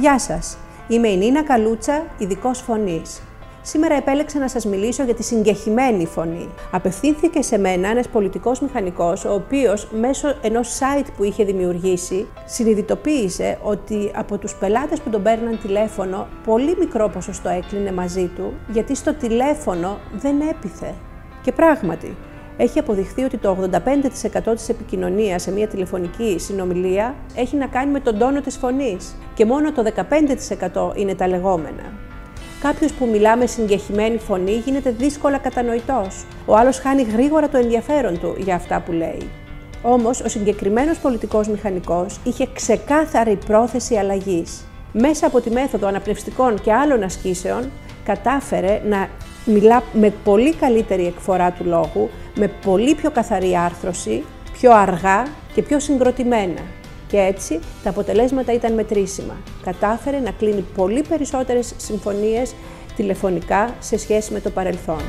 Γεια σας, είμαι η Νίνα Καλούτσα, ειδικός φωνής. Σήμερα επέλεξα να σας μιλήσω για τη συγκεχημένη φωνή. Απευθύνθηκε σε μένα ένας πολιτικός μηχανικός, ο οποίος μέσω ενός site που είχε δημιουργήσει, συνειδητοποίησε ότι από τους πελάτες που τον παίρναν τηλέφωνο, πολύ μικρό ποσοστό έκλεινε μαζί του, γιατί στο τηλέφωνο δεν έπιθε. Και πράγματι, έχει αποδειχθεί ότι το 85% της επικοινωνίας σε μια τηλεφωνική συνομιλία έχει να κάνει με τον τόνο της φωνής και μόνο το 15% είναι τα λεγόμενα. Κάποιος που μιλά με συγκεχημένη φωνή γίνεται δύσκολα κατανοητός. Ο άλλος χάνει γρήγορα το ενδιαφέρον του για αυτά που λέει. Όμως, ο συγκεκριμένος πολιτικός μηχανικός είχε ξεκάθαρη πρόθεση αλλαγής. Μέσα από τη μέθοδο αναπνευστικών και άλλων ασκήσεων, κατάφερε να μιλά με πολύ καλύτερη εκφορά του λόγου, με πολύ πιο καθαρή άρθρωση, πιο αργά και πιο συγκροτημένα. Και έτσι τα αποτελέσματα ήταν μετρήσιμα. Κατάφερε να κλείνει πολύ περισσότερες συμφωνίες τηλεφωνικά σε σχέση με το παρελθόν.